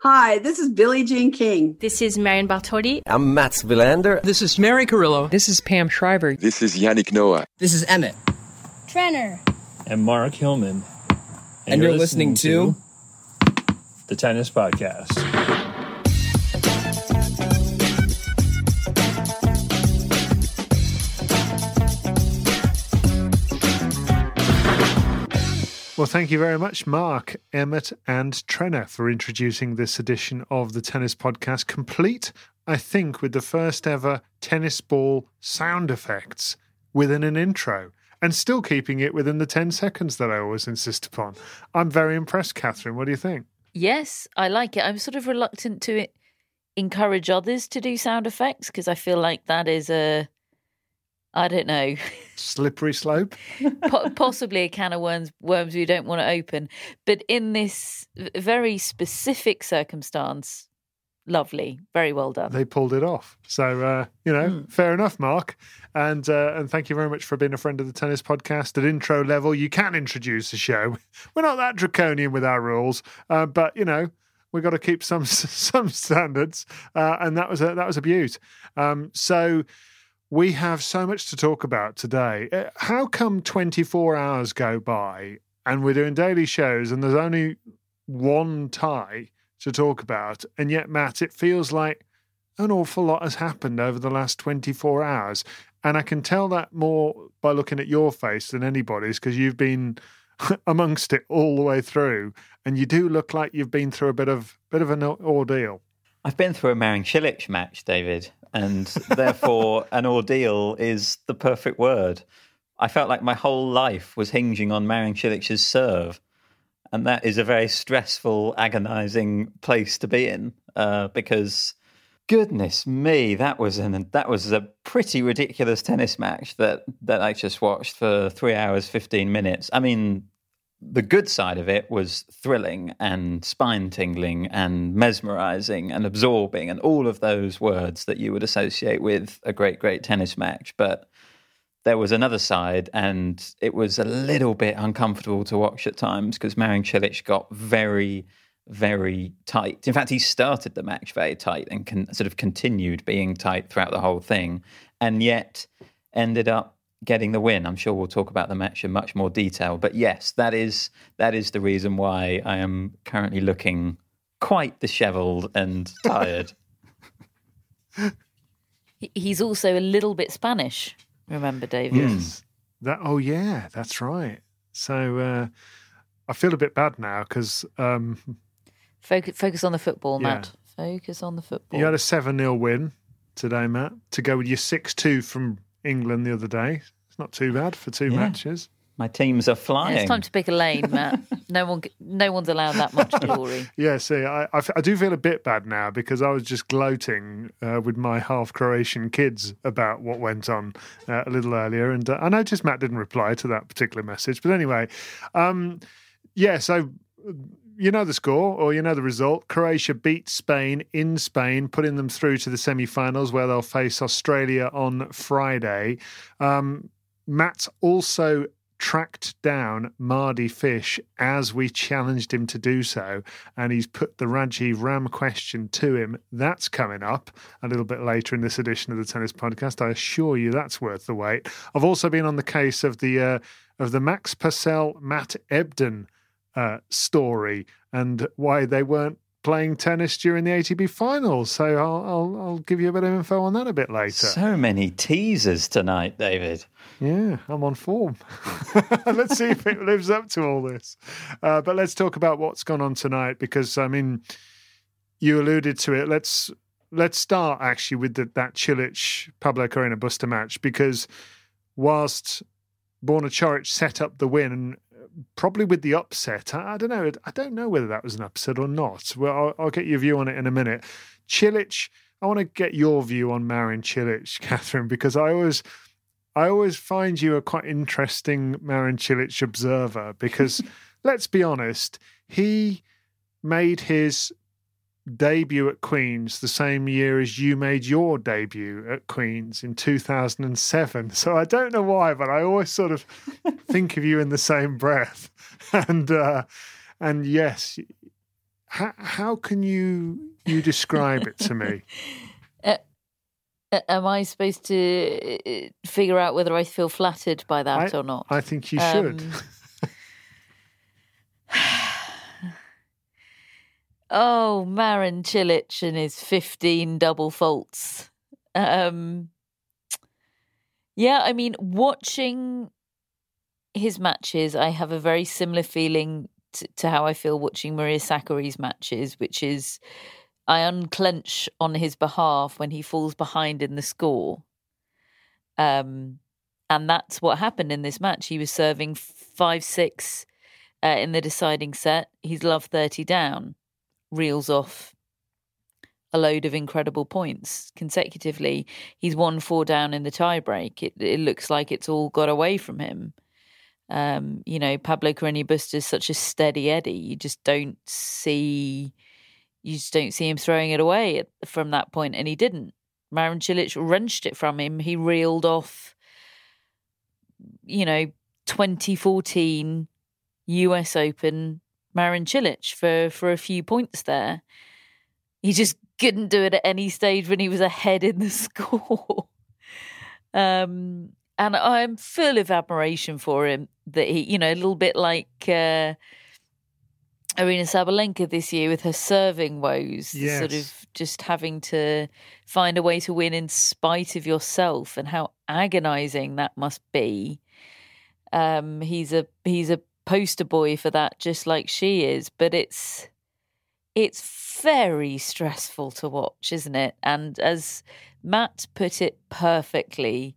Hi, this is Billie Jean King. This is Marion Bartoli. I'm Mats Wilander. This is Mary Carillo. This is Pam Shriver. This is Yannick Noah. This is Emmett. Trenner. And Mark Hillman. And, and you're, you're, listening, listening to, to the Tennis Podcast. Well, thank you very much, Mark, Emmett, and Trenner, for introducing this edition of the Tennis Podcast, complete, I think, with the first ever tennis ball sound effects within an intro and still keeping it within the 10 seconds that I always insist upon. I'm very impressed, Catherine. What do you think? Yes, I like it. I'm sort of reluctant to encourage others to do sound effects because I feel like that is a, I don't know, slippery slope. possibly a can of worms, worms we don't want to open. But in this very specific circumstance, lovely, very well done. They pulled it off. So uh, you know, mm. fair enough, Mark. And uh, and thank you very much for being a friend of the tennis podcast. At intro level, you can introduce the show. We're not that draconian with our rules, uh, but you know. We've got to keep some some standards, uh, and that was a that was a beaut. Um, so, we have so much to talk about today. Uh, how come 24 hours go by and we're doing daily shows and there's only one tie to talk about. And yet, Matt, it feels like an awful lot has happened over the last 24 hours. And I can tell that more by looking at your face than anybody's because you've been amongst it all the way through. And you do look like you've been through a bit of bit of an ordeal. I've been through a Marin Cilic match, David, and therefore an ordeal is the perfect word. I felt like my whole life was hinging on Marin Cilic's serve and that is a very stressful, agonizing place to be in uh, because goodness me, that was an that was a pretty ridiculous tennis match that that I just watched for three hours fifteen minutes. I mean, the good side of it was thrilling and spine tingling and mesmerizing and absorbing and all of those words that you would associate with a great, great tennis match, but there was another side, and it was a little bit uncomfortable to watch at times because Marin Cilic got very, very tight. In fact, he started the match very tight and con- sort of continued being tight throughout the whole thing, and yet ended up getting the win. I'm sure we'll talk about the match in much more detail, but yes, that is that is the reason why I am currently looking quite dishevelled and tired. He's also a little bit Spanish. Remember, David? Yes. That. Oh, yeah, that's right. So uh, I feel a bit bad now because. Um, focus, focus on the football, yeah. Matt. Focus on the football. You had a 7 0 win today, Matt, to go with your 6 2 from England the other day. It's not too bad for two yeah. matches. My teams are flying. Yeah, it's time to pick a lane, Matt. no one, no one's allowed that much glory. yeah, see, I, I, I, do feel a bit bad now because I was just gloating uh, with my half Croatian kids about what went on uh, a little earlier, and uh, I noticed Matt didn't reply to that particular message. But anyway, um, yeah, so you know the score or you know the result. Croatia beat Spain in Spain, putting them through to the semi finals where they'll face Australia on Friday. Um, Matt also tracked down Mardy Fish as we challenged him to do so, and he's put the Rajiv Ram question to him. That's coming up a little bit later in this edition of the Tennis Podcast. I assure you that's worth the wait. I've also been on the case of the uh, of the Max Purcell Matt Ebden uh, story and why they weren't playing tennis during the ATP finals. So I'll, I'll, I'll give you a bit of info on that a bit later. So many teasers tonight, David. Yeah, I'm on form. let's see if it lives up to all this. Uh, but let's talk about what's gone on tonight because I mean, you alluded to it. Let's let's start actually with the, that Cilic Pablo Carreño Busta match because whilst Borna Coric set up the win and probably with the upset. I, I, don't know. I don't know whether that was an upset or not. Well, I'll, I'll get your view on it in a minute. Cilic, I want to get your view on Marin Cilic, Catherine, because I always, I always find you a quite interesting Marin Cilic observer. Because let's be honest, he made his debut at Queen's the same year as you made your debut at Queen's in 2007. So I don't know why, but I always sort of think of you in the same breath. And uh, and yes, how, how can you you describe it to me? Uh, am I supposed to uh, figure out whether I feel flattered by that I, or not? I think you should. Um, Oh, Marin Cilic and his 15 double faults. Um, yeah, I mean, watching his matches, I have a very similar feeling to, to how I feel watching Maria Sakkari's matches, which is I unclench on his behalf when he falls behind in the score. Um, and that's what happened in this match. He was serving 5 6 uh, in the deciding set. He's love 30 down reels off a load of incredible points consecutively. He's won four down in the tiebreak. It, it looks like it's all got away from him. Um, you know, Pablo Carreño Busta is such a steady Eddie. You just don't see, you just don't see him throwing it away at, from that point, and he didn't. Marin Cilic wrenched it from him. He reeled off, you know, 2014 US Open Marin Cilic for for a few points there. He just couldn't do it at any stage when he was ahead in the score. um, and I'm full of admiration for him that he, you know, a little bit like uh, Aryna Sabalenka this year with her serving woes, yes. sort of just having to find a way to win in spite of yourself, and how agonizing that must be. Um, he's a he's a poster boy for that, just like she is. But it's it's very stressful to watch, isn't it? And as Matt put it perfectly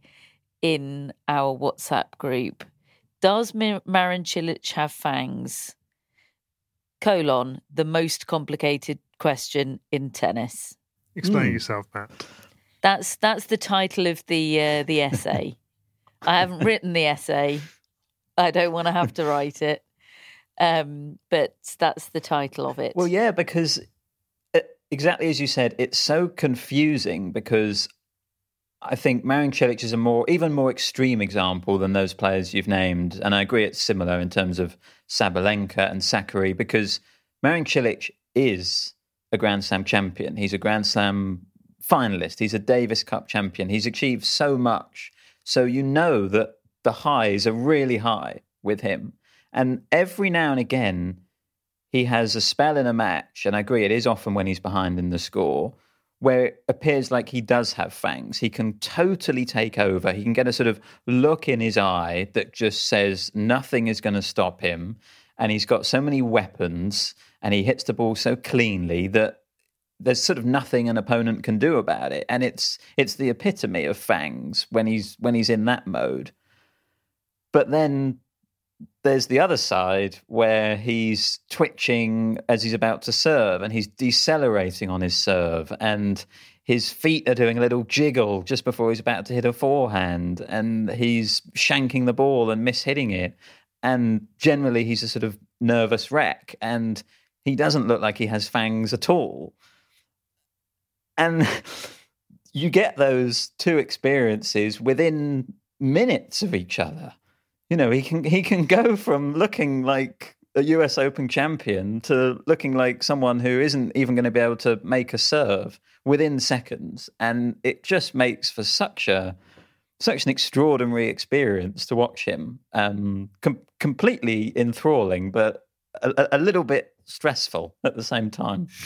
in our WhatsApp group, does Marin Cilic have fangs? Colon, the most complicated question in tennis. Explain mm. yourself, Matt. That's that's the title of the uh, the essay. I haven't written the essay, I don't want to have to write it. Um, but that's the title of it. Well, yeah, because it, uh, exactly as you said, it's so confusing because I think Marin Cilic is a more, even more extreme example than those players you've named. And I agree it's similar in terms of Sabalenka and Sakkari because Marin Cilic is a Grand Slam champion. He's a Grand Slam finalist. He's a Davis Cup champion. He's achieved so much. So you know that the highs are really high with him. And every now and again, he has a spell in a match, and I agree, it is often when he's behind in the score, where it appears like he does have fangs. He can totally take over. He can get a sort of look in his eye that just says nothing is going to stop him. And he's got so many weapons, and he hits the ball so cleanly that there's sort of nothing an opponent can do about it. And it's it's the epitome of fangs when he's when he's in that mode. But then there's the other side where he's twitching as he's about to serve and he's decelerating on his serve and his feet are doing a little jiggle just before he's about to hit a forehand and he's shanking the ball and mishitting it and generally he's a sort of nervous wreck and he doesn't look like he has fangs at all. And you get those two experiences within minutes of each other you know, he can he can go from looking like a US Open champion to looking like someone who isn't even going to be able to make a serve within seconds, and it just makes for such a such an extraordinary experience to watch him. Um, com- completely enthralling, but a, a little bit stressful at the same time.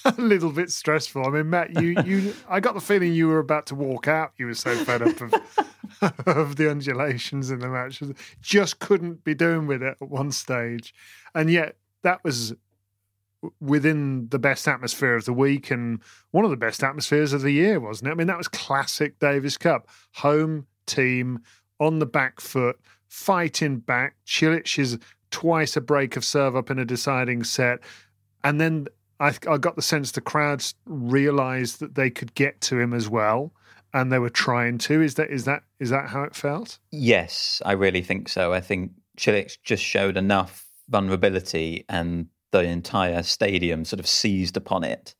a little bit stressful. I mean, Matt, you, you, I got the feeling you were about to walk out. You were so fed up of of the undulations in the match, just couldn't be doing with it at one stage, and yet that was within the best atmosphere of the week and one of the best atmospheres of the year, wasn't it? I mean, that was classic Davis Cup, home team on the back foot, fighting back. Cilic is twice a break of serve up in a deciding set, and then I, I got the sense the crowds realised that they could get to him as well, and they were trying to. Is that is that is that how it felt? Yes, I really think so. I think Cilic just showed enough vulnerability, and the entire stadium sort of seized upon it,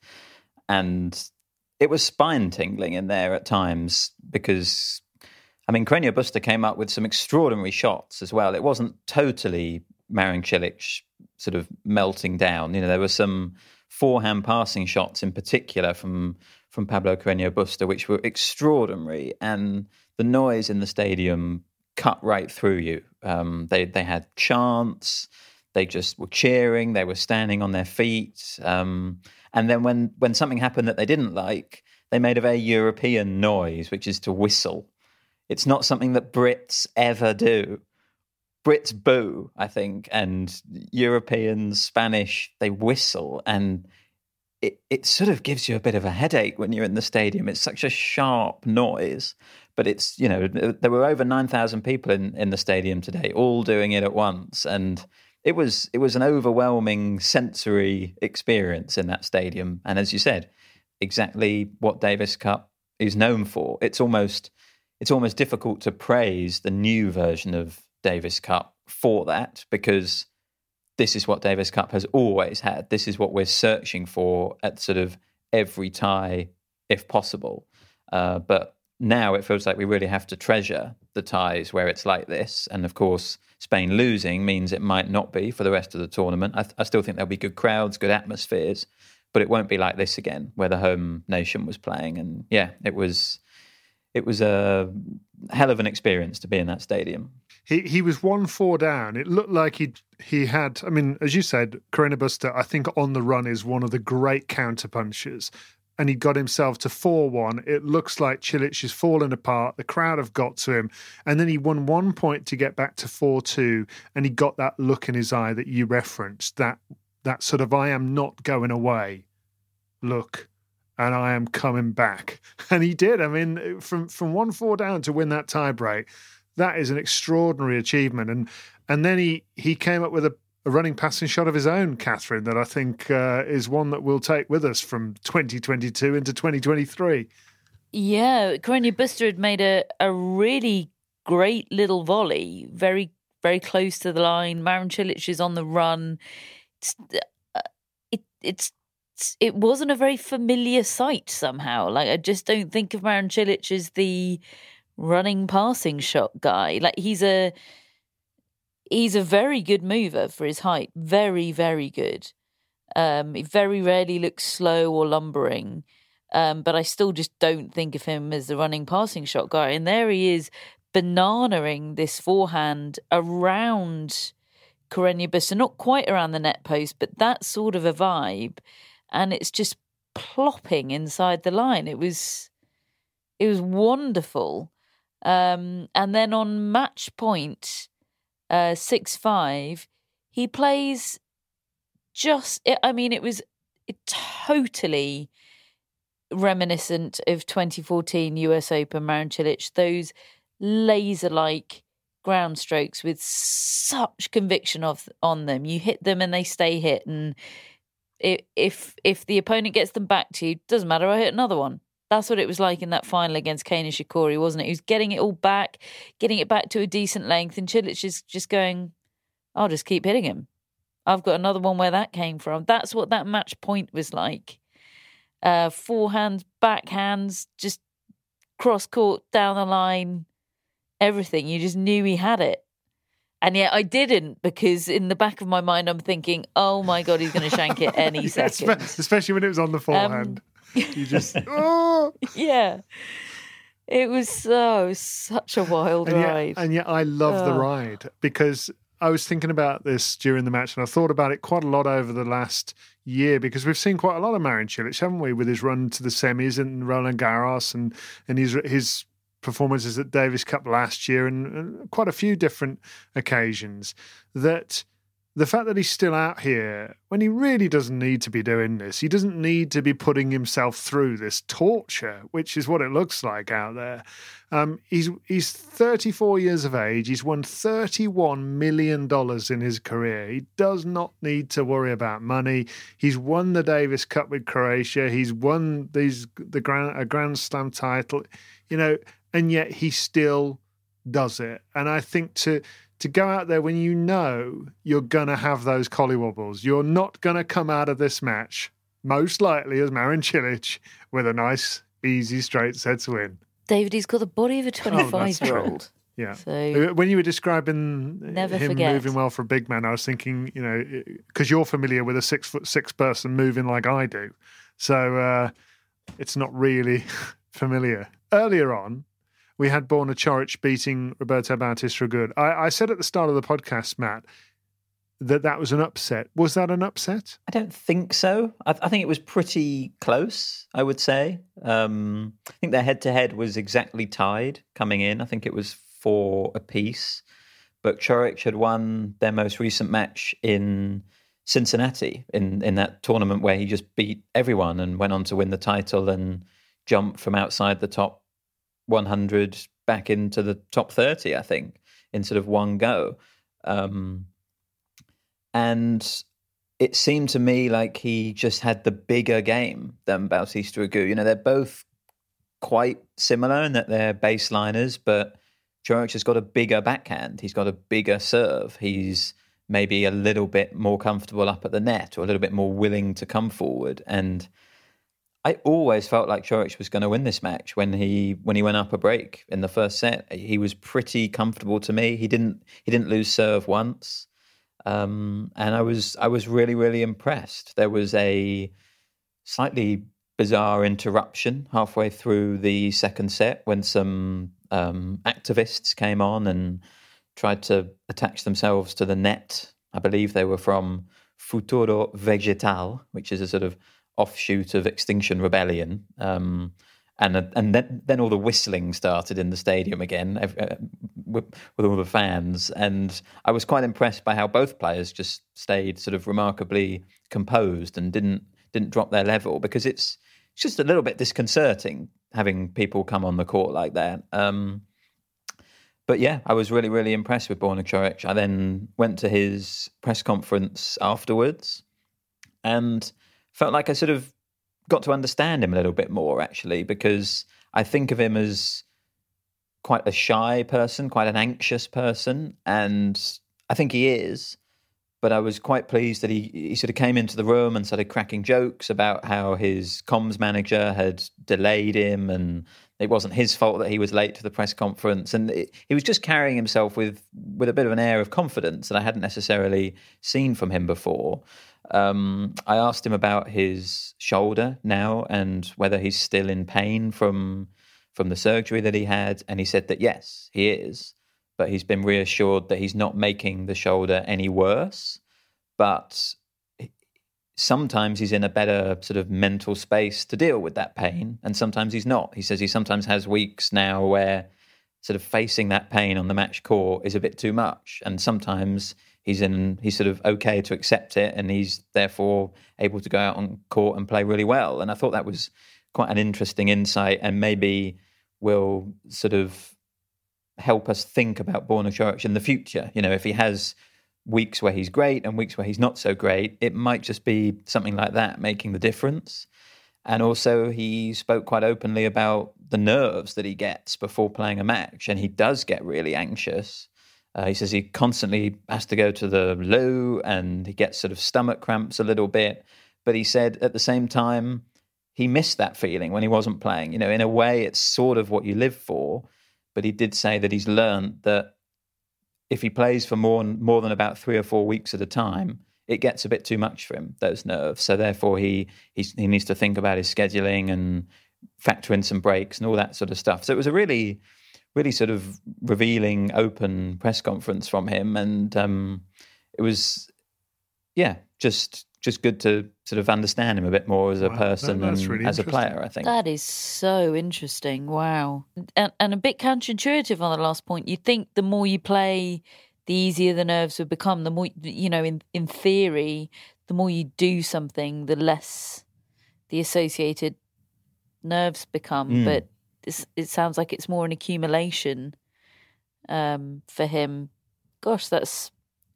and it was spine tingling in there at times because. I mean, Carreño Busta came up with some extraordinary shots as well. It wasn't totally Marin Cilic sort of melting down. You know, there were some forehand passing shots in particular from from Pablo Carreño Busta, which were extraordinary, and the noise in the stadium cut right through you. Um, they they had chants, they just were cheering, they were standing on their feet, um, and then when when something happened that they didn't like, they made a very European noise, which is to whistle. It's not something that Brits ever do. Brits boo, I think, and Europeans, Spanish, they whistle, and it, it sort of gives you a bit of a headache when you're in the stadium. It's such a sharp noise, but it's, you know, there were over 9,000 people in, in the stadium today, all doing it at once. And it was, it was an overwhelming sensory experience in that stadium. And as you said, exactly what Davis Cup is known for. It's almost, it's almost difficult to praise the new version of Davis Cup for that because this is what Davis Cup has always had. This is what we're searching for at sort of every tie, if possible. Uh, but now it feels like we really have to treasure the ties where it's like this. And of course, Spain losing means it might not be for the rest of the tournament. I, th- I still think there'll be good crowds, good atmospheres, but it won't be like this again, where the home nation was playing. And yeah, it was it was a hell of an experience to be in that stadium he he was one four down. It looked like he he had. I mean, as you said, Carreño Busta, I think on the run is one of the great counter punches. And he got himself to 4 1. It looks like Cilic is falling apart. The crowd have got to him. And then he won one point to get back to 4 2. And he got that look in his eye that you referenced that, that sort of, I am not going away look and I am coming back. And he did. I mean, from from one four down to win that tiebreak, that is an extraordinary achievement. And and then he he came up with a, a running passing shot of his own, Catherine, that I think uh, is one that we'll take with us from 2022 into 2023. Yeah, Carreño Busta had made a, a really great little volley, very very close to the line. Marin Cilic is on the run. It's, uh, it, it's it wasn't a very familiar sight somehow. Like I just don't think of Marin Cilic as the running passing shot guy. Like he's a he's a very good mover for his height. Very, very good. Um, he very rarely looks slow or lumbering. Um, but I still just don't think of him as the running passing shot guy. And there he is, bananaing this forehand around Carreño Busta, not quite around the net post, but that sort of a vibe. And it's just plopping inside the line. It was it was wonderful. Um, and then on match point uh, six five, he plays just. I mean, it was totally reminiscent of 2014 US Open Marin Cilic. Those laser-like ground strokes with such conviction of on them. You hit them and they stay hit, and if if the opponent gets them back to you, doesn't matter. I hit another one. That's what it was like in that final against Kei Nishikori, wasn't it? He was getting it all back, getting it back to a decent length, and Cilic is just going, I'll just keep hitting him. I've got another one where that came from. That's what that match point was like. Uh, forehands, backhands, just cross court, down the line, everything. You just knew he had it. And yet I didn't because in the back of my mind I'm thinking, oh my god, he's going to shank it any second. Especially when it was on the um, forehand. Um, you just oh. yeah. It was so such a wild and ride, yet, and yet I love oh. the ride because I was thinking about this during the match, and I thought about it quite a lot over the last year because we've seen quite a lot of Marin Cilic, haven't we, with his run to the semis and Roland Garros and and his his performances at Davis Cup last year and, and quite a few different occasions that the fact that he's still out here when he really doesn't need to be doing this, he doesn't need to be putting himself through this torture, which is what it looks like out there. Um, he's he's 34 years of age. He's won 31 million dollars in his career. He does not need to worry about money. He's won the Davis Cup with Croatia. He's won these the grand a Grand Slam title, you know, and yet he still does it. And I think to to go out there when you know you're going to have those collywobbles. You're not going to come out of this match, most likely as Marin Cilic, with a nice, easy, straight sets win. David, he's got the body of a 25 year old. Yeah. So Uh, when you were describing Never him forget. moving well for a big man, I was thinking, you know, because you're familiar with a six foot six person moving like I do, so uh, it's not really familiar. Earlier on, we had Borna Coric beating Roberto Bautista Agut. I, I said at the start of the podcast, Matt, that that was an upset. Was that an upset? I don't think so. I, I think it was pretty close. I would say. Um, I think their head-to-head was exactly tied coming in. I think it was four apiece. But Coric had won their most recent match in Cincinnati in in that tournament where he just beat everyone and went on to win the title and jump from outside the top 100 back into the top 30. I think in sort of one go. Um, and it seemed to me like he just had the bigger game than Bautista Agut. You know, they're both quite similar in that they're baseliners, but Coric has got a bigger backhand. He's got a bigger serve. He's maybe a little bit more comfortable up at the net or a little bit more willing to come forward. And I always felt like Coric was going to win this match when he when he went up a break in the first set. He was pretty comfortable to me. He didn't he didn't lose serve once. Um, and I was I was really really impressed. There was a slightly bizarre interruption halfway through the second set when some um, activists came on and tried to attach themselves to the net. I believe they were from Futuro Vegetal, which is a sort of offshoot of Extinction Rebellion. Um, and and then then all the whistling started in the stadium again uh, with, with all the fans, and I was quite impressed by how both players just stayed sort of remarkably composed and didn't didn't drop their level because it's it's just a little bit disconcerting having people come on the court like that. Um, but yeah, I was really really impressed with Borna Choric. I then went to his press conference afterwards, and felt like I sort of got to understand him a little bit more actually because I think of him as quite a shy person, quite an anxious person, and I think he is. But I was quite pleased that he, he sort of came into the room and started cracking jokes about how his comms manager had delayed him and it wasn't his fault that he was late to the press conference. And it, he was just carrying himself with, with a bit of an air of confidence that I hadn't necessarily seen from him before. Um, I asked him about his shoulder now and whether he's still in pain from from the surgery that he had, and he said that yes, he is, but he's been reassured that he's not making the shoulder any worse. But sometimes he's in a better sort of mental space to deal with that pain, and sometimes he's not. He says he sometimes has weeks now where sort of facing that pain on the match court is a bit too much, and sometimes he's in he's sort of okay to accept it and he's therefore able to go out on court and play really well. And i thought that was quite an interesting insight and maybe will sort of help us think about Borna Coric in the future. You know if he has weeks where he's great and weeks where he's not so great it might just be something like that making the difference. And also he spoke quite openly about the nerves that he gets before playing a match and he does get really anxious uh, he says he constantly has to go to the loo and he gets sort of stomach cramps a little bit. But he said at the same time, he missed that feeling when he wasn't playing. You know, in a way, it's sort of what you live for. But he did say that he's learned that if he plays for more, more than about three or four weeks at a time, it gets a bit too much for him, those nerves. So therefore, he, he, he needs to think about his scheduling and factor in some breaks and all that sort of stuff. So it was a really really sort of revealing, open press conference from him, and um, it was, yeah, just just good to sort of understand him a bit more as a Wow, person that- that's and really as a player. I think. That is so interesting. Wow. And, and a bit counterintuitive on the last point. You think the more you play, the easier the nerves would become. The more, you know, in, in theory, the more you do something, the less the associated nerves become. Mm. But this, it sounds like it's more an accumulation um, for him. Gosh, that's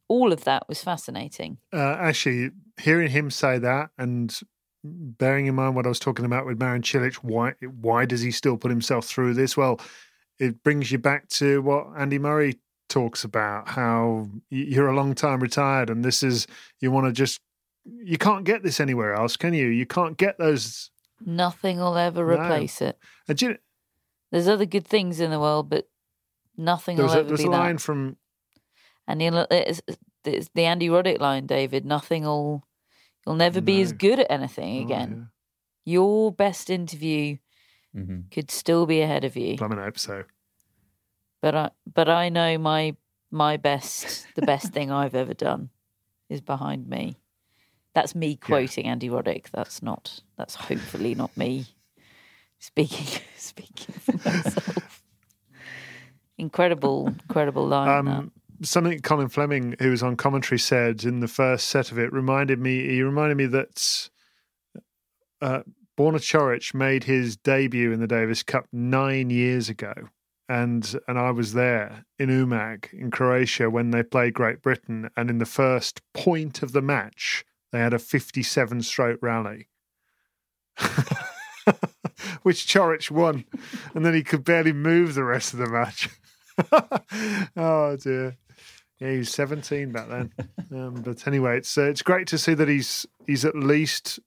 all of that was fascinating. Uh, actually, hearing him say that and bearing in mind what I was talking about with Marin Cilic, why why does he still put himself through this? Well, it brings you back to what Andy Murray talks about how you're a long time retired and this is you want to just you can't get this anywhere else, can you? You can't get those. Nothing will ever No. replace it. And do you- There's other good things in the world, but nothing there will was a, ever there's be a that. line from And you'll, it's, it's the Andy Roddick line, David. Nothing will, you'll never be as good at anything oh, again. Your best interview hmm could still be ahead of you, yeah, Blimmin' hope so. but I, but I know my my best, the best thing I've ever done, is behind me. That's me quoting Andy Roddick. That's not. That's hopefully not me speaking speaking for myself. incredible, incredible line. that. Um, something Colin Fleming, who was on commentary, said in the first set of it reminded me. He reminded me that uh, Borna Coric made his debut in the Davis Cup nine years ago, and and I was there in Umag in Croatia when they played Great Britain, and in the first point of the match, they had a fifty-seven stroke rally. Which Coric won, and then he could barely move the rest of the match. oh dear. Yeah, he was 17 back then. Um, but anyway, it's uh, it's great to see that he's he's at least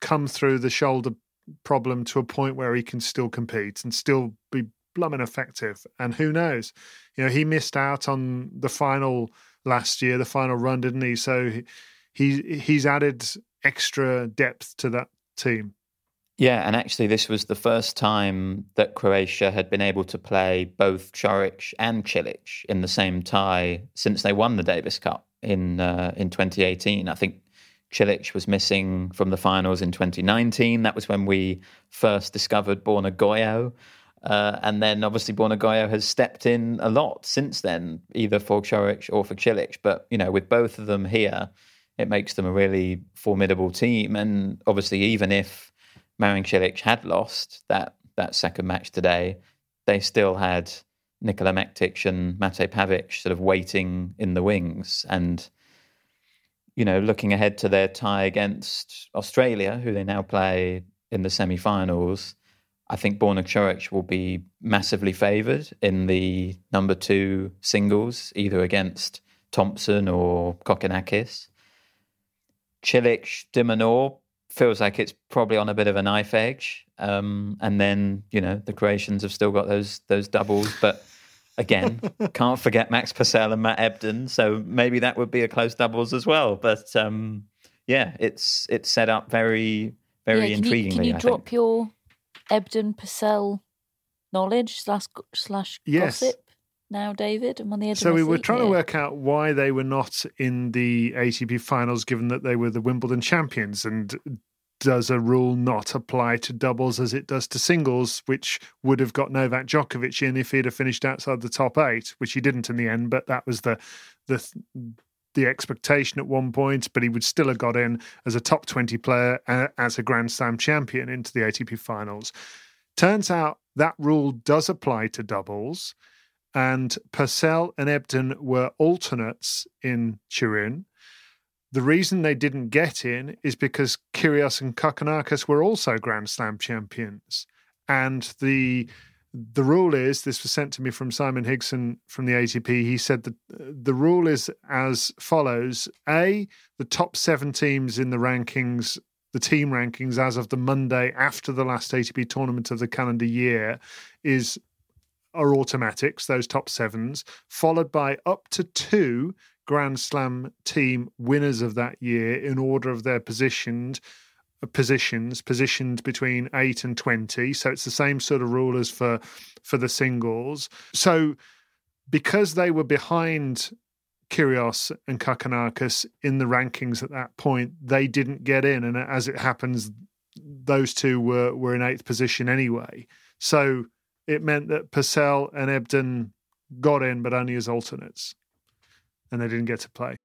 come through the shoulder problem to a point where he can still compete and still be blooming effective. And who knows? You know, he missed out on the final last year, the final run, didn't he? So he, he he's added extra depth to that team. Yeah, and actually, this was the first time that Croatia had been able to play both Coric and Cilic in the same tie since they won the Davis Cup in uh, in 2018. I think Cilic was missing from the finals in 2019. That was when we first discovered Borna Gojo. Uh, and then obviously Borna Gojo has stepped in a lot since then, either for Coric or for Cilic. But, you know, with both of them here, it makes them a really formidable team. And obviously, even if Marin Cilic had lost that that second match today, they still had Nikola Mektic and Mate Pavic sort of waiting in the wings. And, you know, looking ahead to their tie against Australia, who they now play in the semi finals, I think Borna Coric will be massively favoured in the number two singles, either against Thompson or Kokkinakis. Cilic, de Minaur feels like it's probably on a bit of a knife edge. Um, and then, you know, the Croatians have still got those those doubles. But again, can't forget Max Purcell and Matt Ebden. So maybe that would be a close doubles as well. But um, yeah, it's it's set up very, very Yeah, can intriguingly. You, can you I drop think. your Ebden Purcell knowledge slash slash Yes. gossip now, David? I'm on the edge So we were trying to work out why they were not in the ATP finals, given that they were the Wimbledon champions. And does a rule not apply to doubles as it does to singles, which would have got Novak Djokovic in if he'd have finished outside the top eight, which he didn't in the end. But that was the the the expectation at one point. But he would still have got in as a top twenty player uh, as a Grand Slam champion into the ATP finals. Turns out that rule does apply to doubles and Purcell and Ebden were alternates in Turin. The reason they didn't get in is because Kyrgios and Kokkinakis were also Grand Slam champions, and the the rule is this was sent to me from Simon Higson from the ATP. He said that uh, the rule is as follows: a the top seven teams in the rankings. The team rankings as of the Monday after the last ATP tournament of the calendar year is are automatics, those top sevens, followed by up to two Grand Slam team winners of that year in order of their positioned uh, positions, positioned between eight and twenty. So it's the same sort of rule as for for the singles. So because they were behind Kyrgios and Kokkinakis in the rankings at that point, they didn't get in, and as it happens, those two were were in eighth position anyway. So it meant that Purcell and Ebden got in, but only as alternates, and they didn't get to play.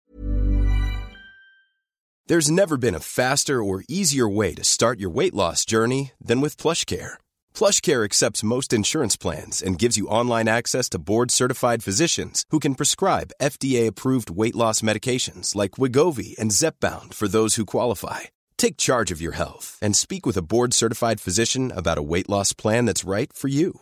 There's never been a faster or easier way to start your weight loss journey than with PlushCare. PlushCare accepts most insurance plans and gives you online access to board-certified physicians who can prescribe FDA-approved weight loss medications like Wegovy and Zepbound for those who qualify. Take charge of your health and speak with a board-certified physician about a weight loss plan that's right for you.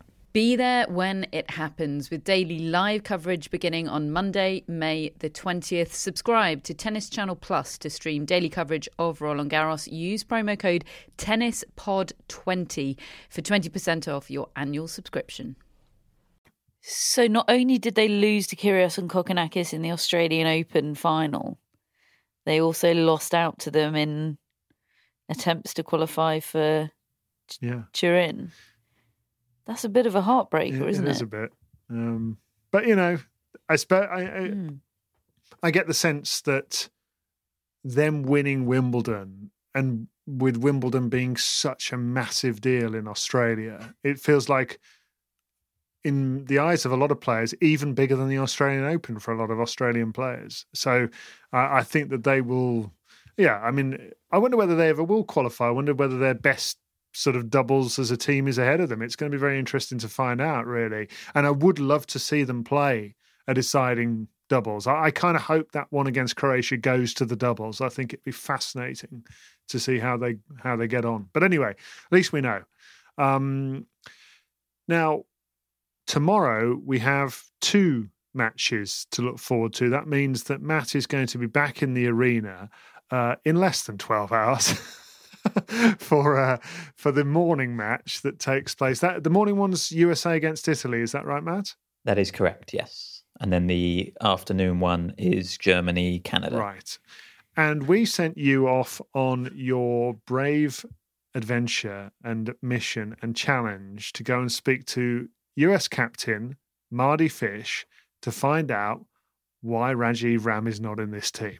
Be there when it happens with daily live coverage beginning on Monday, May the 20th. Subscribe to Tennis Channel Plus to stream daily coverage of Roland Garros. Use promo code TennisPod20 for 20% off your annual subscription. So, not only did they lose to Kyrgios and Kokkinakis in the Australian Open final, they also lost out to them in attempts to qualify for yeah. Turin. That's a bit of a heartbreaker, isn't it? It is a bit. Um, but you know, I, I, I, mm. I get the sense that them winning Wimbledon and with Wimbledon being such a massive deal in Australia, it feels like in the eyes of a lot of players, even bigger than the Australian Open for a lot of Australian players. So uh, I think that they will. Yeah, I mean, I wonder whether they ever will qualify. I wonder whether their best sort of doubles as a team is ahead of them. It's going to be very interesting to find out, really. And I would love to see them play a deciding doubles. I, I kind of hope that one against Croatia goes to the doubles. I think it'd be fascinating to see how they how they get on. But anyway, at least we know. Um, now, tomorrow we have two matches to look forward to. That means that Matt is going to be back in the arena uh, in less than twelve hours. for uh, for the morning match that takes place. That the morning one's USA against Italy. Is that right, Matt? That is correct. Yes, and then the afternoon one is Germany Canada. Right, and we sent you off on your brave adventure and mission and challenge to go and speak to US captain Mardy Fish to find out why Rajiv Ram is not in this team,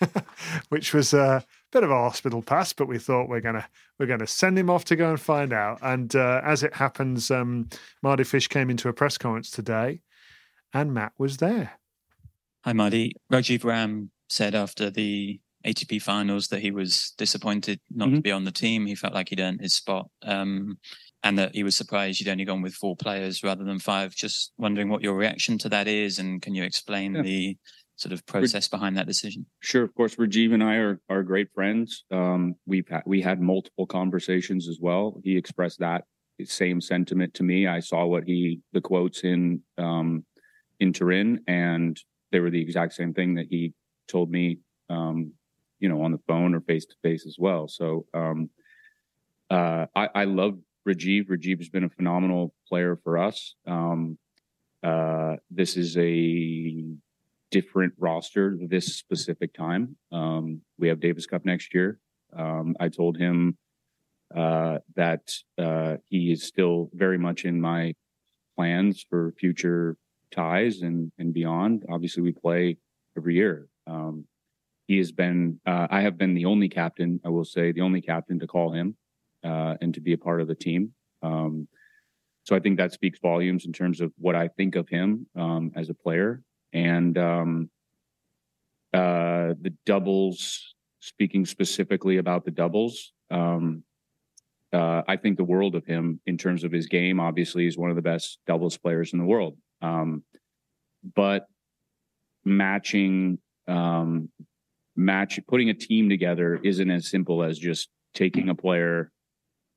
which was uh, bit of a hospital pass, but we thought we're gonna we're gonna send him off to go and find out. And uh, as it happens, um, Mardy Fish came into a press conference today, and Matt was there. Hi, Mardy. Rajiv Ram said after the ATP finals that he was disappointed not mm-hmm. to be on the team. He felt like he'd earned his spot. Um, and that he was surprised you'd only gone with four players rather than five. Just wondering what your reaction to that is, and can you explain yeah. the sort of process behind that decision? Sure. Of course, Rajiv and I are are great friends. Um, we've had, we had multiple conversations as well. He expressed that same sentiment to me. I saw what he the quotes in um, in Turin, and they were the exact same thing that he told me. Um, you know, on the phone or face to face as well. So um, uh, I, I love Rajiv. Rajiv has been a phenomenal player for us. Um, uh, this is a different roster this specific time. Um, we have Davis Cup next year. Um, I told him uh, that uh, he is still very much in my plans for future ties and and beyond. Obviously, we play every year. Um, he has been. Uh, I have been the only captain. I will say the only captain to call him uh, and to be a part of the team. Um, so I think that speaks volumes in terms of what I think of him um, as a player and um, uh, the doubles. Speaking specifically about the doubles, um, uh, I think the world of him in terms of his game. Obviously, he's one of the best doubles players in the world. Um, but matching, um, match, putting a team together isn't as simple as just taking a player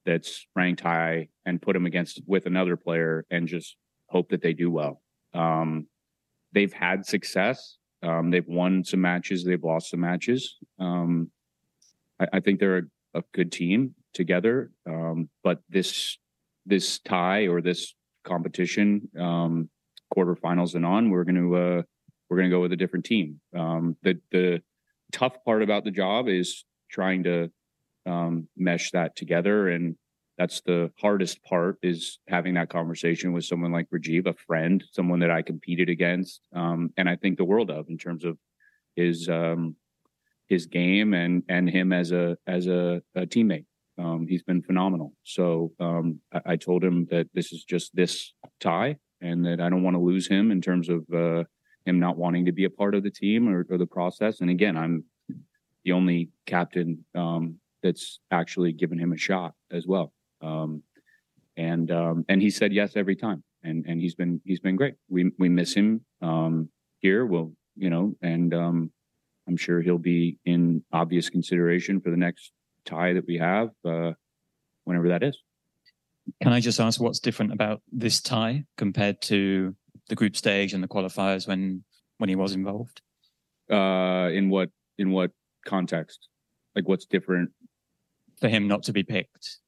that's ranked high and put him against with another player and just hope that they do well. Um, they've had success. Um, they've won some matches. They've lost some matches. Um, I, I, think they're a, a, good team together. Um, but this this tie or this competition, um, quarterfinals and on, we're going to uh, we're going to go with a different team. Um, the the tough part about the job is trying to um, mesh that together and that's the hardest part is having that conversation with someone like Rajiv, a friend, someone that I competed against, um, and I think the world of in terms of his um, his game and and him as a as a, a teammate. Um, he's been phenomenal. So um, I, I, told him that this is just this tie, and that I don't want to lose him in terms of uh, him not wanting to be a part of the team or, or the process. And again, I'm the only captain um, that's actually given him a shot as well. Um, and um, and he said yes every time, and and he's been he's been great. We we miss him um, here. We'll you know, and um, I'm sure he'll be in obvious consideration for the next tie that we have, uh, whenever that is. Can I just ask what's different about this tie compared to the group stage and the qualifiers when when he was involved? Uh, in what in what context? Like what's different for him not to be picked?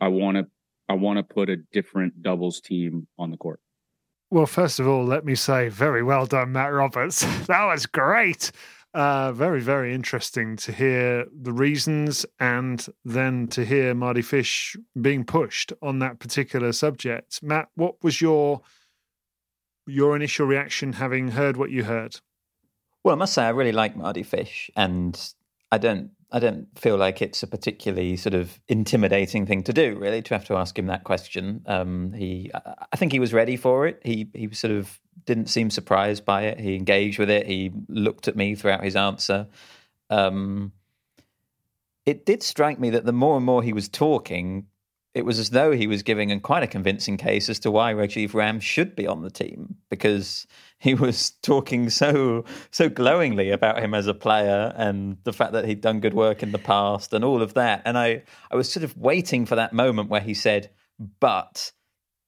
I want to I want to put a different doubles team on the court. Well, first of all, let me say very well done, Matt Roberts. that was great. Uh, very, very interesting to hear the reasons and then to hear Mardy Fish being pushed on that particular subject. Matt, what was your your initial reaction having heard what you heard? Well, I must say I really like Mardy Fish, and I don't I don't feel like it's a particularly sort of intimidating thing to do, really, to have to ask him that question. Um, he, I think he was ready for it. He, he sort of didn't seem surprised by it. He engaged with it. He looked at me throughout his answer. Um, it did strike me that the more and more he was talking, it was as though he was giving quite a convincing case as to why Rajiv Ram should be on the team because he was talking so so glowingly about him as a player and the fact that he'd done good work in the past and all of that. And I I was sort of waiting for that moment where he said, "But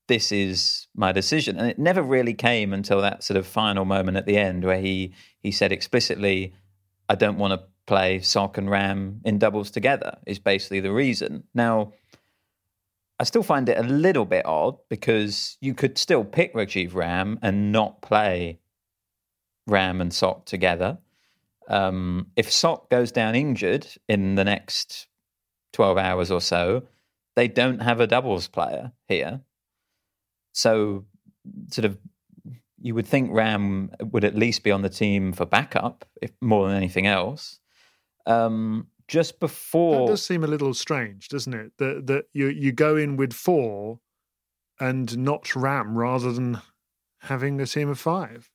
this is my decision," and it never really came until that sort of final moment at the end where he he said explicitly, "I don't want to play Sock and Ram in doubles together." Is basically the reason now I still find it a little bit odd because you could still pick Rajiv Ram and not play Ram and Sock together. Um, if Sock goes down injured in the next 12 hours or so, they don't have a doubles player here. So, sort of, you would think Ram would at least be on the team for backup, if more than anything else. Um, just before. That does seem a little strange, doesn't it? That that you you go in with four and not Ram rather than having a team of five.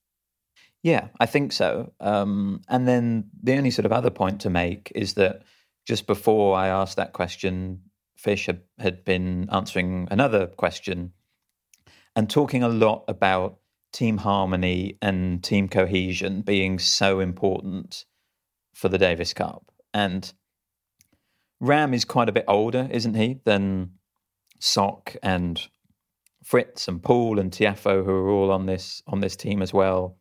Yeah, I think so. Um, and then the only sort of other point to make is that just before I asked that question, Fish had, had been answering another question and talking a lot about team harmony and team cohesion being so important for the Davis Cup. And Ram is quite a bit older, isn't he, than Sock and Fritz and Paul and Tiafoe, who are all on this on this team as well.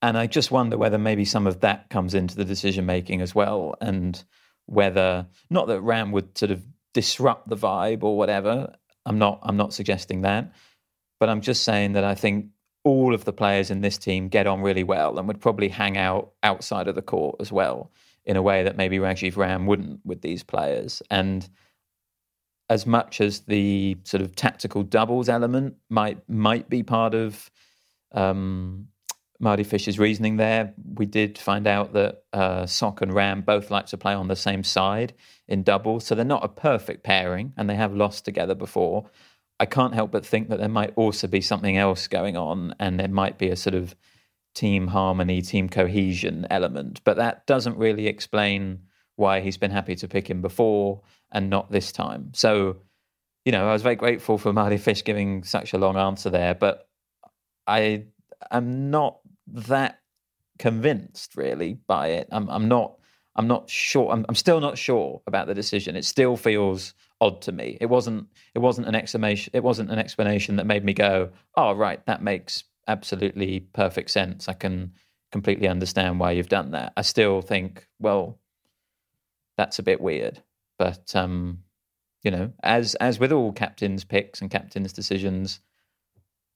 And I just wonder whether maybe some of that comes into the decision making as well, and whether not that Ram would sort of disrupt the vibe or whatever. I'm not I'm not suggesting that, But I'm just saying that I think all of the players in this team get on really well and would probably hang out outside of the court as well in a way that maybe Rajiv Ram wouldn't with these players. And as much as the sort of tactical doubles element might might be part of um, Mardy Fish's reasoning there, we did find out that uh, Sock and Ram both like to play on the same side in doubles, so they're not a perfect pairing, and they have lost together before. I can't help but think that there might also be something else going on, and there might be a sort of team harmony, team cohesion element, but that doesn't really explain why he's been happy to pick him before and not this time. So, you know, I was very grateful for Mardy Fish giving such a long answer there, but I am not that convinced really by it. I'm, I'm not. I'm not sure. I'm, I'm still not sure about the decision. It still feels odd to me. It wasn't. It wasn't an explanation. It wasn't an explanation that made me go, "Oh, right, that makes absolutely perfect sense. I can completely understand why you've done that." I still think, well, that's a bit weird. But um, you know, as as with all captains' picks and captains' decisions,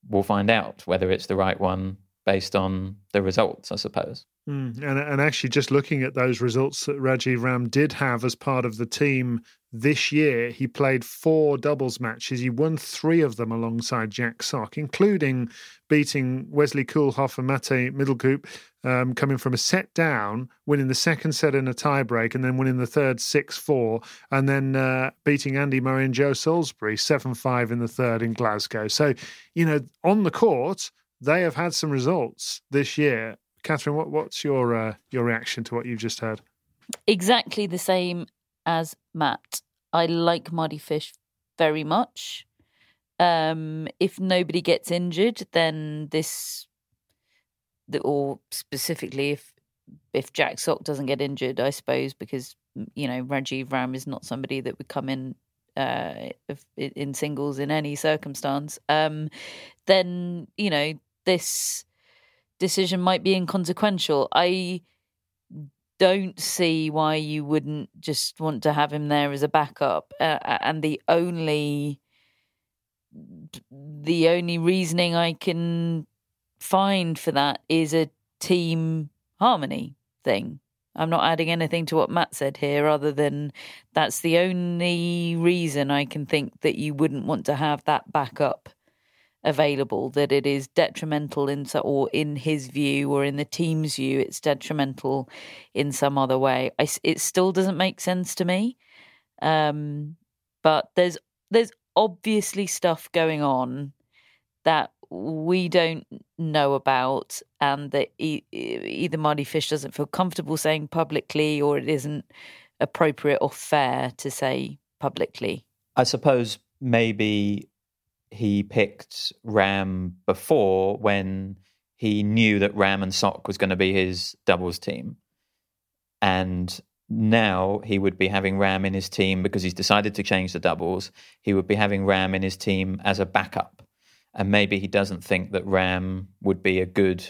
we'll find out whether it's the right one based on the results, I suppose. Mm, and, and actually, just looking at those results that Rajiv Ram did have as part of the team this year, he played four doubles matches. He won three of them alongside Jack Sock, including beating Wesley Koolhof and Mate Middelkoop, um, coming from a set down, winning the second set in a tiebreak, and then winning the third 6 4, and then uh, beating Andy Murray and Joe Salisbury 7 5 in the third in Glasgow. So, you know, on the court, they have had some results this year Catherine, what, what's your uh, your reaction to what you've just heard? Exactly the same as Matt. I like Mardy Fish very much. Um, if nobody gets injured, then this, or specifically if if Jack Sock doesn't get injured, I suppose because you know Rajiv Ram is not somebody that would come in uh, in singles in any circumstance. Um, then you know this decision might be inconsequential. I don't see why you wouldn't just want to have him there as a backup. Uh, and the only the only reasoning I can find for that is a team harmony thing. I'm not adding anything to what Matt said here, other than that's the only reason I can think that you wouldn't want to have that backup available that it is detrimental in or in his view or in the team's view it's detrimental in some other way. I, it still doesn't make sense to me. Um, but there's there's obviously stuff going on that we don't know about and that e- either Mardy Fish doesn't feel comfortable saying publicly or it isn't appropriate or fair to say publicly. I suppose maybe he picked Ram before when he knew that Ram and Sock was going to be his doubles team. And now he would be having Ram in his team because he's decided to change the doubles. He would be having Ram in his team as a backup. And maybe he doesn't think that Ram would be a good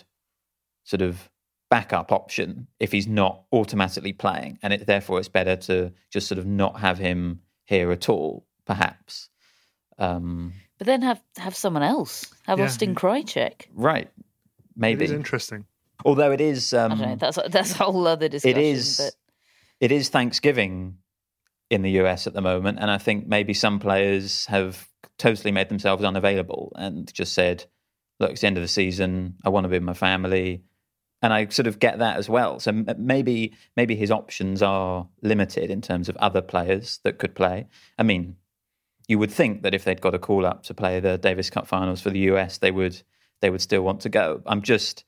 sort of backup option if he's not automatically playing. And it, therefore, it's better to just sort of not have him here at all, perhaps. Um, but then have have someone else. Have yeah. Austin Krajicek. Right. Maybe. It is interesting. Although it is um, I don't know, that's that's a whole other discussion. It is but... it is Thanksgiving in the US at the moment, and I think maybe some players have totally made themselves unavailable and just said, "Look, it's the end of the season. I want to be with my family." And I sort of get that as well. So maybe maybe his options are limited in terms of other players that could play. I mean, you would think that if they'd got a call up to play the Davis Cup finals for the US, they would they would still want to go. I'm just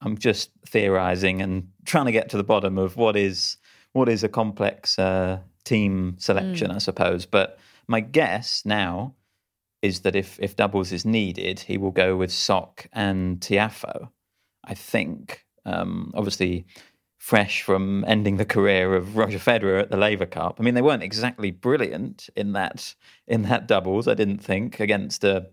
I'm just theorizing and trying to get to the bottom of what is what is a complex uh, team selection, mm. I suppose. But my guess now is that if if doubles is needed, he will go with Sock and Tiafoe. I think. Um, obviously, fresh from ending the career of Roger Federer at the Laver Cup. I mean, they weren't exactly brilliant in that in that doubles. I didn't think against a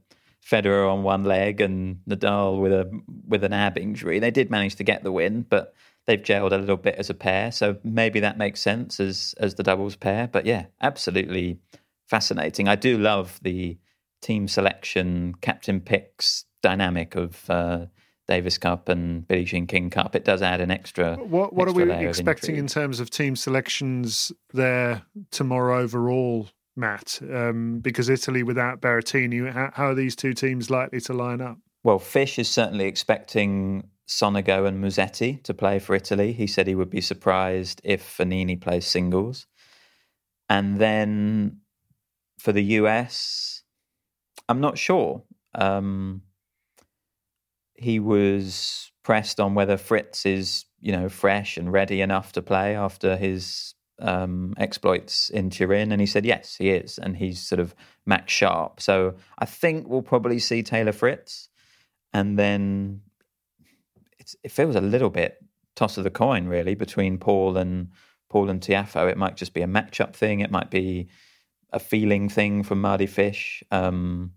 Federer on one leg and Nadal with a with an ab injury. They did manage to get the win, but they've gelled a little bit as a pair. So maybe that makes sense as as the doubles pair. But yeah, absolutely fascinating. I do love the team selection, captain picks dynamic of uh, Davis Cup and Billie Jean King Cup. It does add an extra. What What extra are we expecting in terms of team selections there tomorrow overall, Matt? Um, because Italy without Berrettini, how, how are these two teams likely to line up? Well, Fish is certainly expecting Sonego and Musetti to play for Italy. He said he would be surprised if Fognini plays singles. And then for the US, I'm not sure. Um, he was pressed on whether Fritz is, you know, fresh and ready enough to play after his um, exploits in Turin, and he said yes, he is, and he's sort of match sharp. So I think we'll probably see Taylor Fritz, and then it feels a little bit toss of the coin really between Paul and Paul and Tiafoe. It might just be a matchup thing. It might be a feeling thing from Mardy Fish. Um,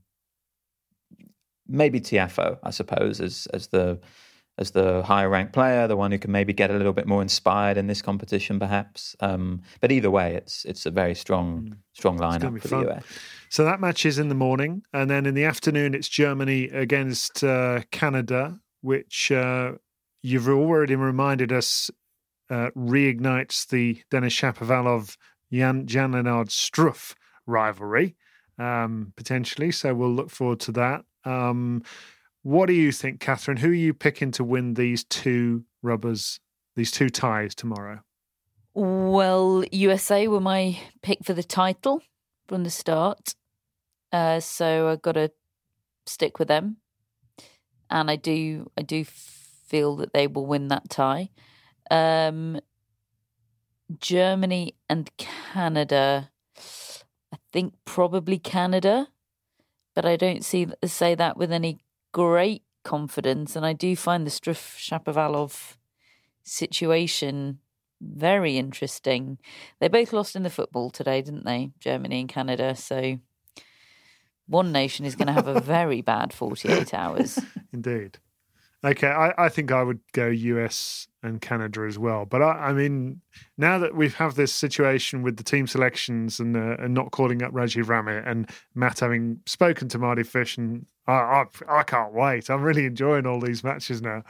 maybe Tiafoe, I suppose, as as the as the higher ranked player, the one who can maybe get a little bit more inspired in this competition, perhaps. Um, but either way, it's it's a very strong strong lineup for fun. the US. So that match is in the morning, and then in the afternoon it's Germany against uh, Canada, which uh, you've already reminded us uh, reignites the Denis Shapovalov Jan Jan Lennard Struff rivalry um, potentially. So we'll look forward to that. Um, what do you think, Catherine? Who are you picking to win these two rubbers, these two ties tomorrow? Well, USA were my pick for the title from the start. Uh, so I've got to stick with them. And I do I do feel that they will win that tie. Um, Germany and Canada. I think probably Canada, but I don't see say that with any great confidence. And I do find the Struff Shapovalov situation very interesting. They both lost in the football today, didn't they? Germany and Canada. So one nation is going to have a very bad 48 hours. Indeed. Okay, I, I think I would go US and Canada as well. But I, I mean, now that we have this situation with the team selections and uh, and not calling up Rajiv Ramit and Matt having spoken to Mardy Fish, and I, I, I can't wait. I'm really enjoying all these matches now.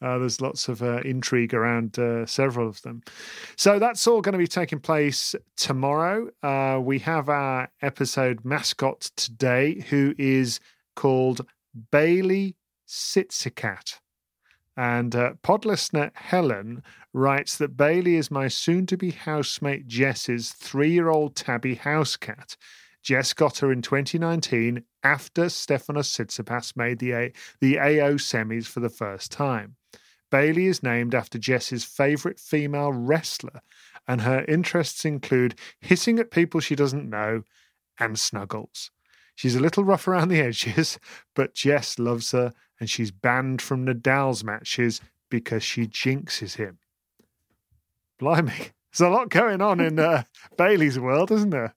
Uh, there's lots of uh, intrigue around uh, several of them. So that's all going to be taking place tomorrow. Uh, we have our episode mascot today, who is called Bailey Sitsikat. And uh, pod listener Helen writes that Bailey is my soon to be housemate Jess's three year old tabby house cat. Jess got her in 2019 after Stefanos Tsitsipas made the, A- the AO semis for the first time. Bailey is named after Jess's favourite female wrestler, and her interests include hitting at people she doesn't know and snuggles. She's a little rough around the edges, but Jess loves her and she's banned from Nadal's matches because she jinxes him. Blimey. There's a lot going on in uh, Bailey's world, isn't there?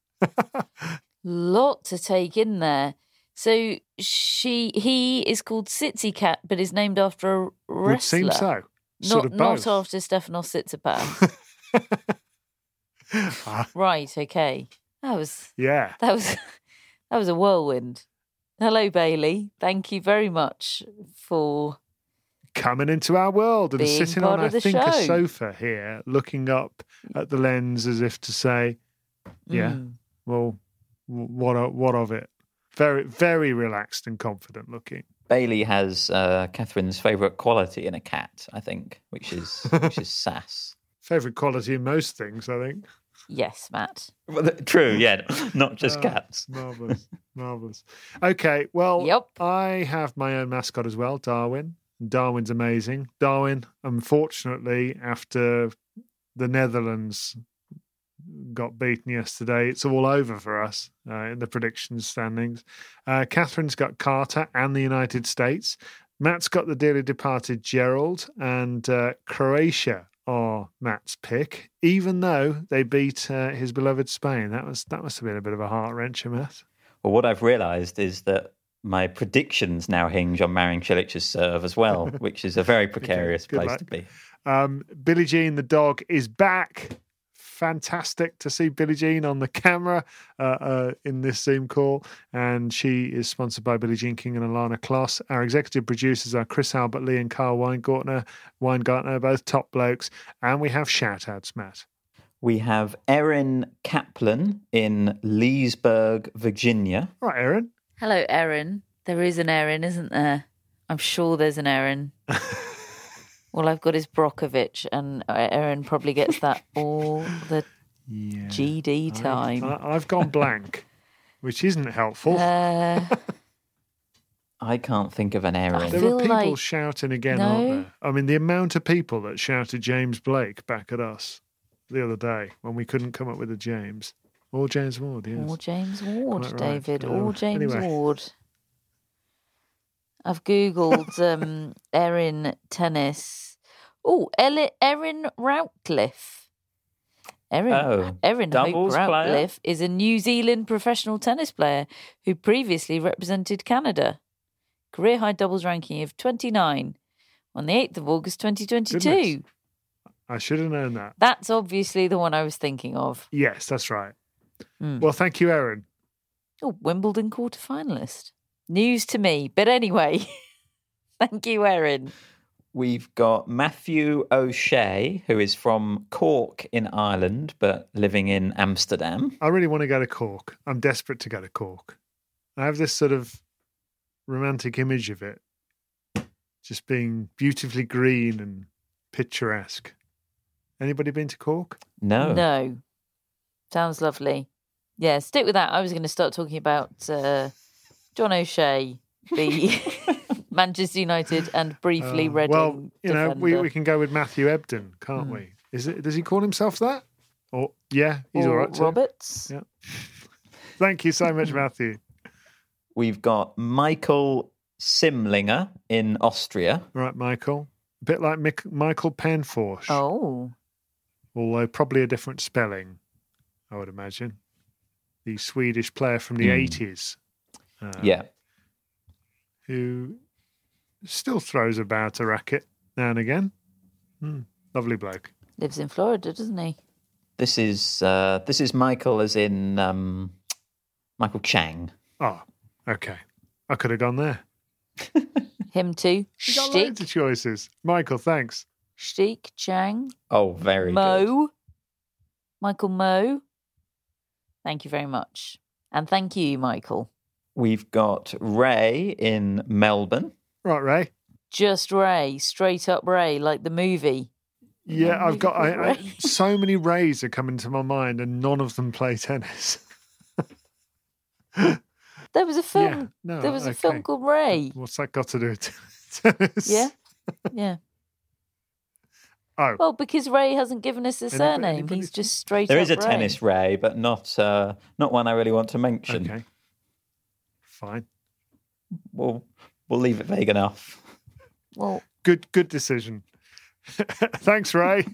Lot to take in there. So she he is called Sitsi Cat, but is named after a wrestler. Would seem so. Not Sort of not after Stefanos Tsitsipas. Ah, right. Okay. That was yeah. that was that was a whirlwind. Hello, Bailey. Thank you very much for Coming into our world and sitting on, I of the think, a sofa here, looking up at the lens as if to say, yeah, Mm. well, what, what of it? Very, very relaxed and confident looking. Bailey has uh, Catherine's favourite quality in a cat, I think, which is which is sass. Favorite quality in most things, I think. Yes, Matt. Well, th- True, yeah, not just Ah, cats. Marvelous, marvelous. Okay, well, Yep. I have my own mascot as well, Darwin. Darwin's amazing. Darwin, unfortunately, after the Netherlands got beaten yesterday, it's all over for us uh, in the predictions standings. Uh, Catherine's got Carter and the United States. Matt's got the dearly departed Gerald, and uh, Croatia are Matt's pick, even though they beat uh, his beloved Spain. That was that must have been a bit of a heart wrencher, Matt. Well, what I've realised is that my predictions now hinge on Marin Cilic's serve as well, which is a very precarious place luck. to be. Um, Billie Jean the dog is back. Fantastic to see Billie Jean on the camera uh, uh, in this Zoom call. And she is sponsored by Billie Jean King and Ilana Kloss. Our executive producers are Chris Albert Lee and Carl Weingartner, Weingartner, both top blokes. And we have shout outs, Matt. We have Erin Kaplan in Leesburg, Virginia. Right, Erin. Hello, Erin. There is an Erin, isn't there? I'm sure there's an Erin. All I've got is Brockovich, and Erin probably gets that all the yeah, GD time. I, have gone blank, which isn't helpful. Uh, I can't think of an Erin. There are people like... shouting again, no? aren't there? I mean, the amount of people that shouted James Blake back at us the other day when we couldn't come up with a James. Or James Ward, yes. Or James Ward, right. David. or uh, James anyway. Ward. I've googled um, Erin tennis. Oh, Erin Routliffe. Erin, oh, Erin Hope Routliffe is a New Zealand professional tennis player who previously represented Canada. Career high doubles ranking of 29 on the 8th of August 2022. Goodness. I should have known that. That's obviously the one I was thinking of. Yes, that's right. Mm. Well, thank you, Erin. Oh, Wimbledon quarter finalist. News to me. But anyway, thank you, Erin. We've got Matthew O'Shea, who is from Cork in Ireland, but living in Amsterdam. I really want to go to Cork. I'm desperate to go to Cork. I have this sort of romantic image of it just being beautifully green and picturesque. Anybody been to Cork? No. No. Sounds lovely. Yeah, stick with that. I was going to start talking about uh, John O'Shea, the Manchester United, and briefly uh, Reading. Well, you know, we, we can go with Matthew Ebden, can't Hmm. we? Is it? Does he call himself that? Or yeah, he's Or all right. too. Roberts. Yeah. Thank you so much, Matthew. We've got Michael Simlinger in Austria. Right, Michael. A bit like Mick, Michael Pernfors, Oh, although probably a different spelling, I would imagine. The Swedish player from the Hmm. 80s. Uh, Yeah. Who still throws about a racket now and again. Hmm, lovely bloke. lives in Florida, doesn't he? This is uh, this is Michael, as in um, Michael Chang. Oh, okay. I could have gone there. Him too. You got Stich, loads of choices. Michael, thanks. Stich, Chang, Oh, very good. Mmoh, Michael Mmoh. Thank you very much, and thank you, Michael. We've got Ray in Melbourne. Right, Ray. Just Ray, straight up Ray, like the movie. Yeah, Yeah, I've got I, I, so many Rays are coming to my mind, and none of them play tennis. There was a film. Yeah, no, there was a film called Ray. What's that got to do with tennis? Yeah, yeah. Oh, Well, because Ray hasn't given us a Anybody- surname, anybody he's just straight There up is a Ray. tennis Ray, but not uh, not one I really want to mention. okay. Fine. We'll we'll leave it vague enough. Well, Good, good decision. Thanks, Ray.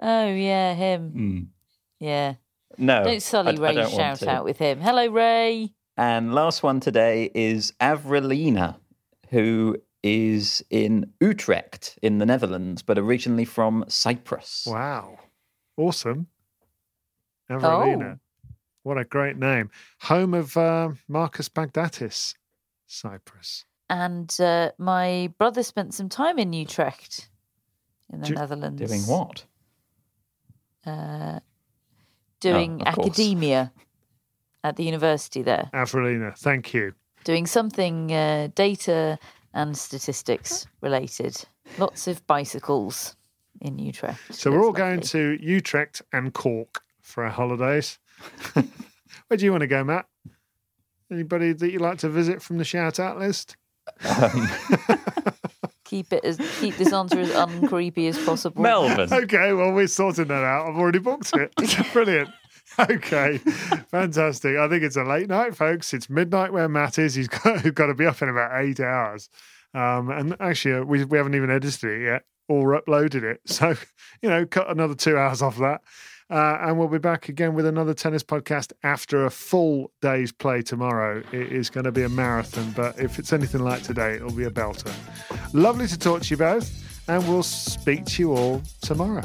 oh yeah, him. Hmm. Yeah. No, Don't sully I- I Ray's don't want shout to. out with him. Hello, Ray. And last one today is Avrelina, who is in Utrecht in the Netherlands, but originally from Cyprus. Wow, awesome. Avrelina. What a great name. Home of uh, Marcos Baghdatis, Cyprus. And uh, my brother spent some time in Utrecht, in the Do- Netherlands. Doing what? Uh, doing Oh, academia at the university there. Avrelina, thank you. Doing something uh, data and statistics related. Lots of bicycles in Utrecht. So we're all going to Utrecht and Cork for our holidays. Where do you want to go, Matt? Anybody that you'd like to visit from the shout out list? keep it as keep this answer as uncreepy as possible. Melbourne. Okay, well, we're sorting that out. I've already booked it. Brilliant. Okay, fantastic. I think it's a late night, folks. It's midnight where Matt is. He's got, he's got to be up in about eight hours. Um, and actually, uh, we, we haven't even edited it yet or uploaded it. So, you know, cut another two hours off that. Uh, and we'll be back again with another tennis podcast after a full day's play tomorrow. It is going to be a marathon, but if it's anything like today, it'll be a belter. Lovely to talk to you both, and we'll speak to you all tomorrow.